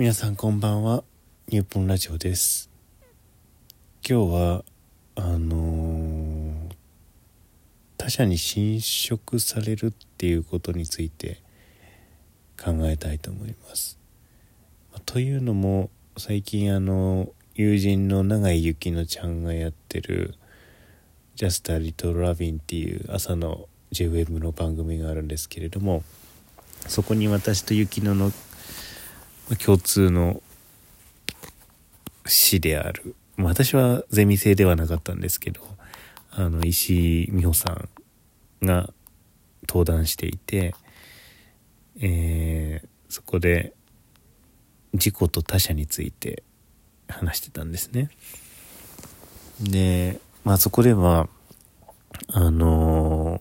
皆さんこんばんは。ニューポンラジオです。今日はあのー、他者に侵食されるっていうことについて考えたいと思います。というのも最近あの友人の永井幸乃ちゃんがやってる「Just a Little Loving」っていう朝の JWEB の番組があるんですけれどもそこに私と幸乃の共通の詩であるま私はゼミ生ではなかったんですけどあの石井美穂さんが登壇していて、えー、そこで自己と他者について話してたんですね。で、まあそこでは、あの、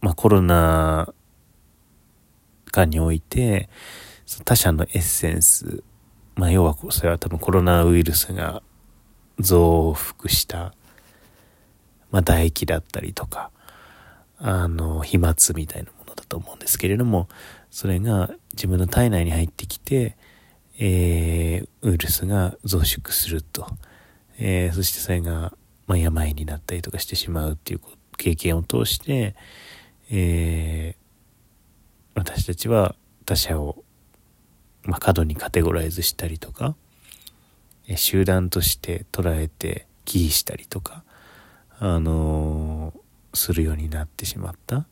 まあコロナ禍において、他者のエッセンス、まあ要はそれは多分コロナウイルスが増幅した、まあ唾液だったりとか、あの、飛沫みたいなものだと思うんですけれども、それが自分の体内に入ってきて、えー、ウイルスが増殖すると、えー、そしてそれが、まあ、病になったりとかしてしまうっていう経験を通して、えー、私たちは他者を、まあ、過度にカテゴライズしたりとか、集団として捉えて忌避したりとか、あのー、するようになってしまった。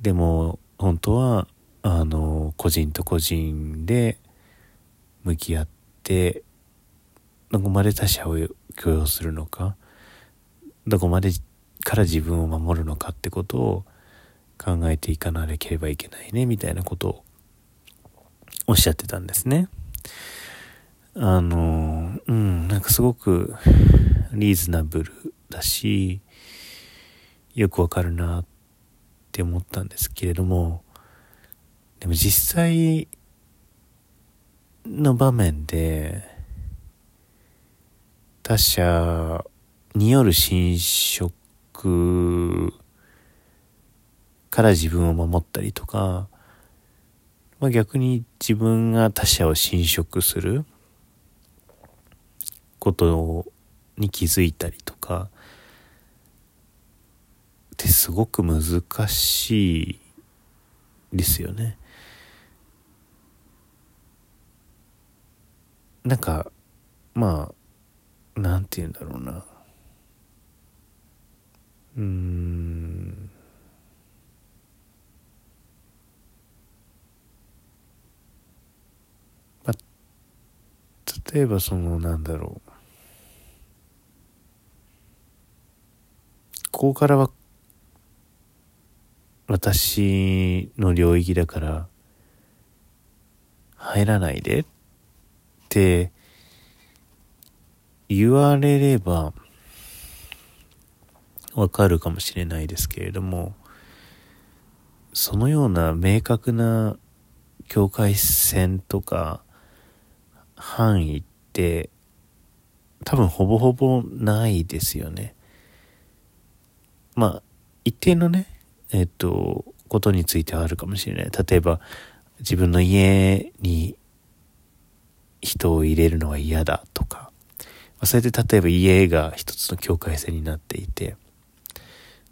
でも、本当は、あのー、個人と個人で、向き合ってどこまで他者を許容するのかどこまでから自分を守るのかってことを考えていかなければいけないねみたいなことをおっしゃってたんですね。あの、うん、なんかすごくリーズナブルだし、よくわかるなって思ったんですけれども、でも実際の場面で、他者による侵食から自分を守ったりとか、まあ、逆に自分が他者を侵食することに気づいたりとかってすごく難しいですよね。なんかまあなんて言うんだろうなうんまあ例えばそのなんだろう。ここからは私の領域だから入らないでって言われればわかるかもしれないですけれども、そのような明確な境界線とか範囲って多分ほぼほぼないですよね。まあ、一定のね、えっと、ことについてはあるかもしれない。例えば、自分の家に人を入れるのは嫌だとか、それで例えば家が一つの境界線になっていて、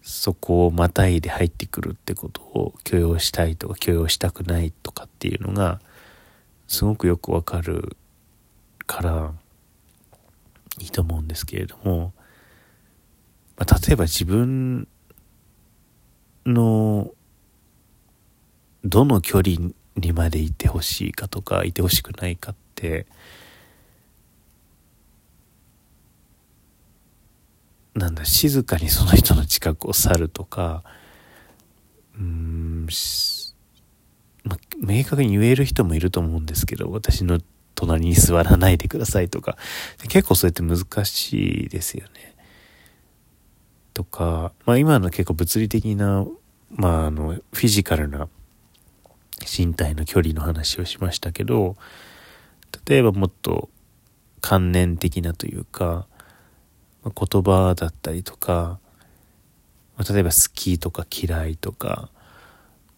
そこをまたいで入ってくるってことを許容したいとか許容したくないとかっていうのがすごくよくわかるからいいと思うんですけれども、まあ、例えば自分のどの距離にまでいてほしいかとかいてほしくないかってなんだ静かにその人の近くを去るとかうんま明確に言える人もいると思うんですけど私の隣に座らないでくださいとか結構そうやって難しいですよね。とか、まあ、今の結構物理的な、まあ、あのフィジカルな身体の距離の話をしましたけど例えばもっと観念的なというか、言葉だったりとか、例えば好きとか嫌いとか、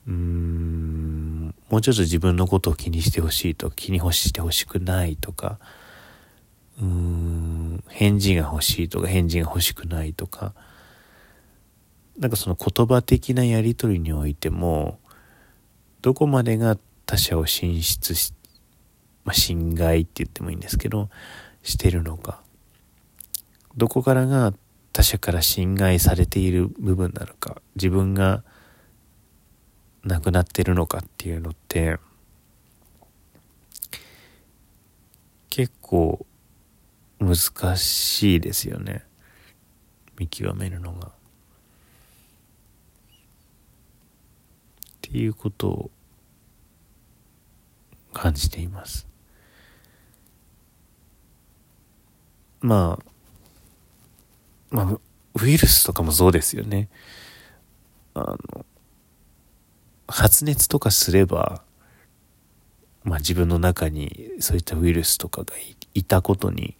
うん。もうちょっと自分のことを気にしてほしいと気に欲してほしくないとかうーん返事が欲しいとか返事が欲しくないとかなんかその言葉的なやり取りにおいてもどこまでが他者を進出し、まあ、侵害って言ってもいいんですけどしてるのかどこからが他者から侵害されている部分なのか自分がなくなってるのかっていうのって結構難しいですよね見極めるのが。っていうことを感じています。まあまあ、ウイルスとかもそうですよね。あの、発熱とかすれば、まあ自分の中にそういったウイルスとかがいたことに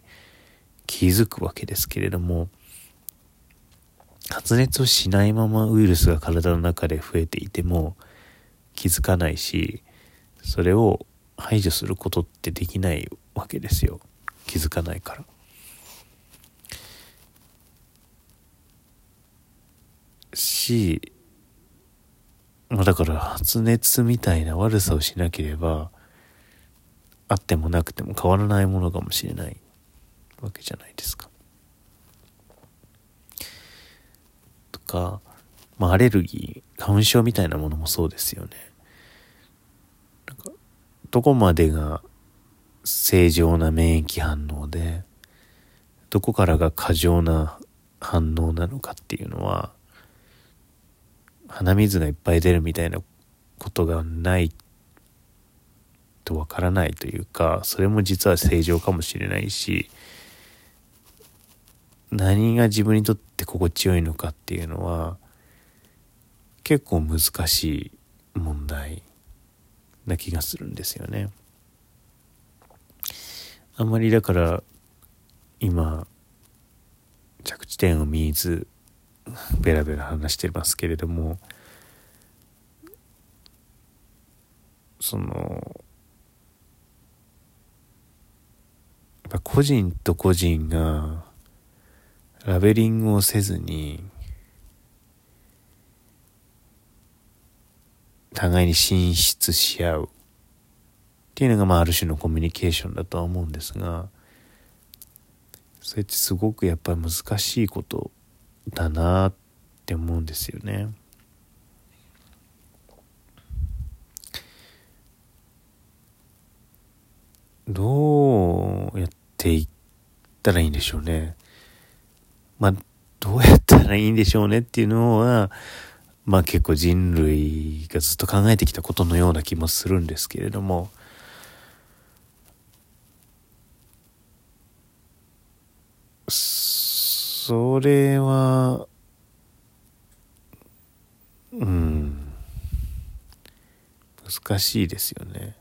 気づくわけですけれども、発熱をしないままウイルスが体の中で増えていても気づかないし、それを排除することってできないわけですよ。気づかないから。し、だから発熱みたいな悪さをしなければ、あってもなくても変わらないものかもしれないわけじゃないですか。とか、まあアレルギー、花粉症みたいなものもそうですよね。なんか、どこまでが正常な免疫反応で、どこからが過剰な反応なのかっていうのは、鼻水がいっぱい出るみたいなことがないとわからないというかそれも実は正常かもしれないし何が自分にとって心地よいのかっていうのは結構難しい問題な気がするんですよね。あんまりだから今着地点を見ずベラベラ話してますけれどもその個人と個人がラベリングをせずに互いに進出し合う。っていうのがまあある種のコミュニケーションだとは思うんですがそれってすごくやっぱり難しいことだなって思うんですよね。どうやっていったらいいんでしょうね。まあ、どうやったらいいんでしょうねっていうのは、まあ結構人類がずっと考えてきたことのような気もするんですけれども、それは、うん、難しいですよね。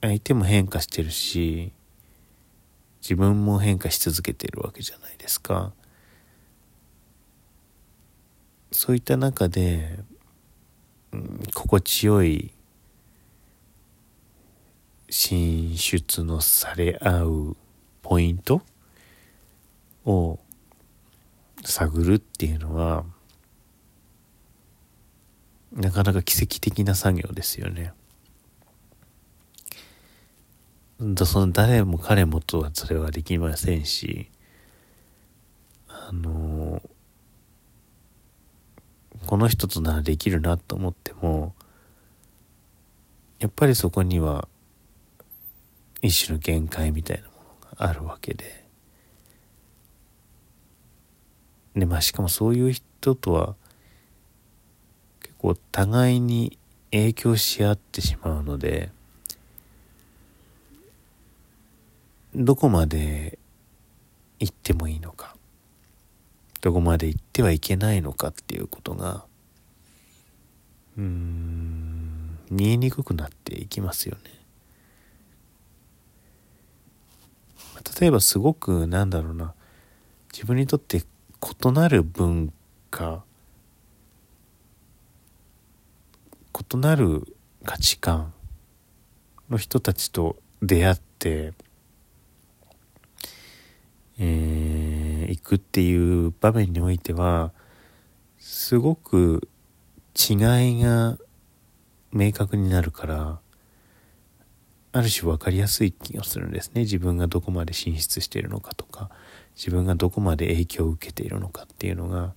相手も変化してるし、自分も変化し続けてるわけじゃないですか。そういった中で、うん、心地よい進出のされ合うポイント？を探るっていうのはなかなか奇跡的な作業ですよね。その誰も彼もとはそれはできませんしあのこの人とならできるなと思ってもやっぱりそこには一種の限界みたいなあるわけで。で、まあしかもそういう人とは結構互いに影響し合ってしまうので、どこまで行ってもいいのか、どこまで行ってはいけないのかっていうことが、うーん、見えにくくなっていきますよね。例えばすごくなんだろうな。自分にとって異なる文化異なる価値観の人たちと出会ってえー、行くっていう場面においてはすごく違いが明確になるからある種分かりやすい気がするんですね。自分がどこまで進出しているのかとか自分がどこまで影響を受けているのかっていうのが。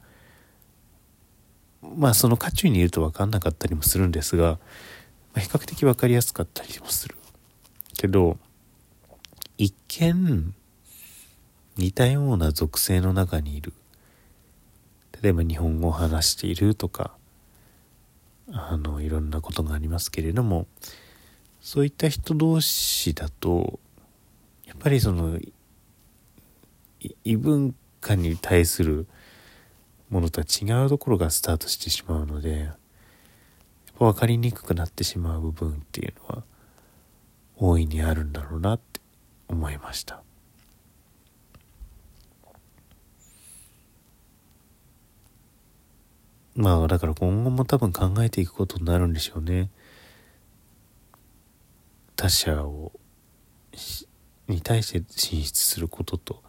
まあその渦中にいると分かんなかったりもするんですが、ま、比較的分かりやすかったりもする。けど一見似たような属性の中にいる。例えば日本語を話しているとかあのいろんなことがありますけれどもそういった人同士だとやっぱりその異文化に対するものとは違うところがスタートしてしまうのでやっぱ分かりにくくなってしまう部分っていうのは大いにあるんだろうなって思いました。まあだから今後も多分考えていくことになるんでしょうね。他者をに対して進出することと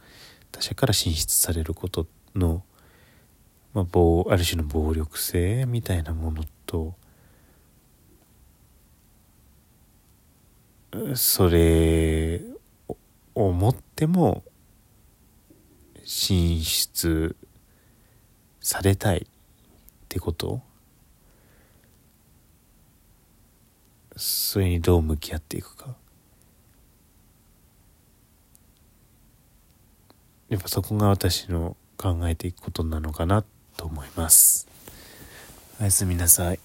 他者から進出されることの、まあ、暴ある種の暴力性みたいなものとそれをもっても進出されたいってことそれにどう向き合っていくか。やっぱそこが私の考えていくことなのかなと思います。おやすみなさい。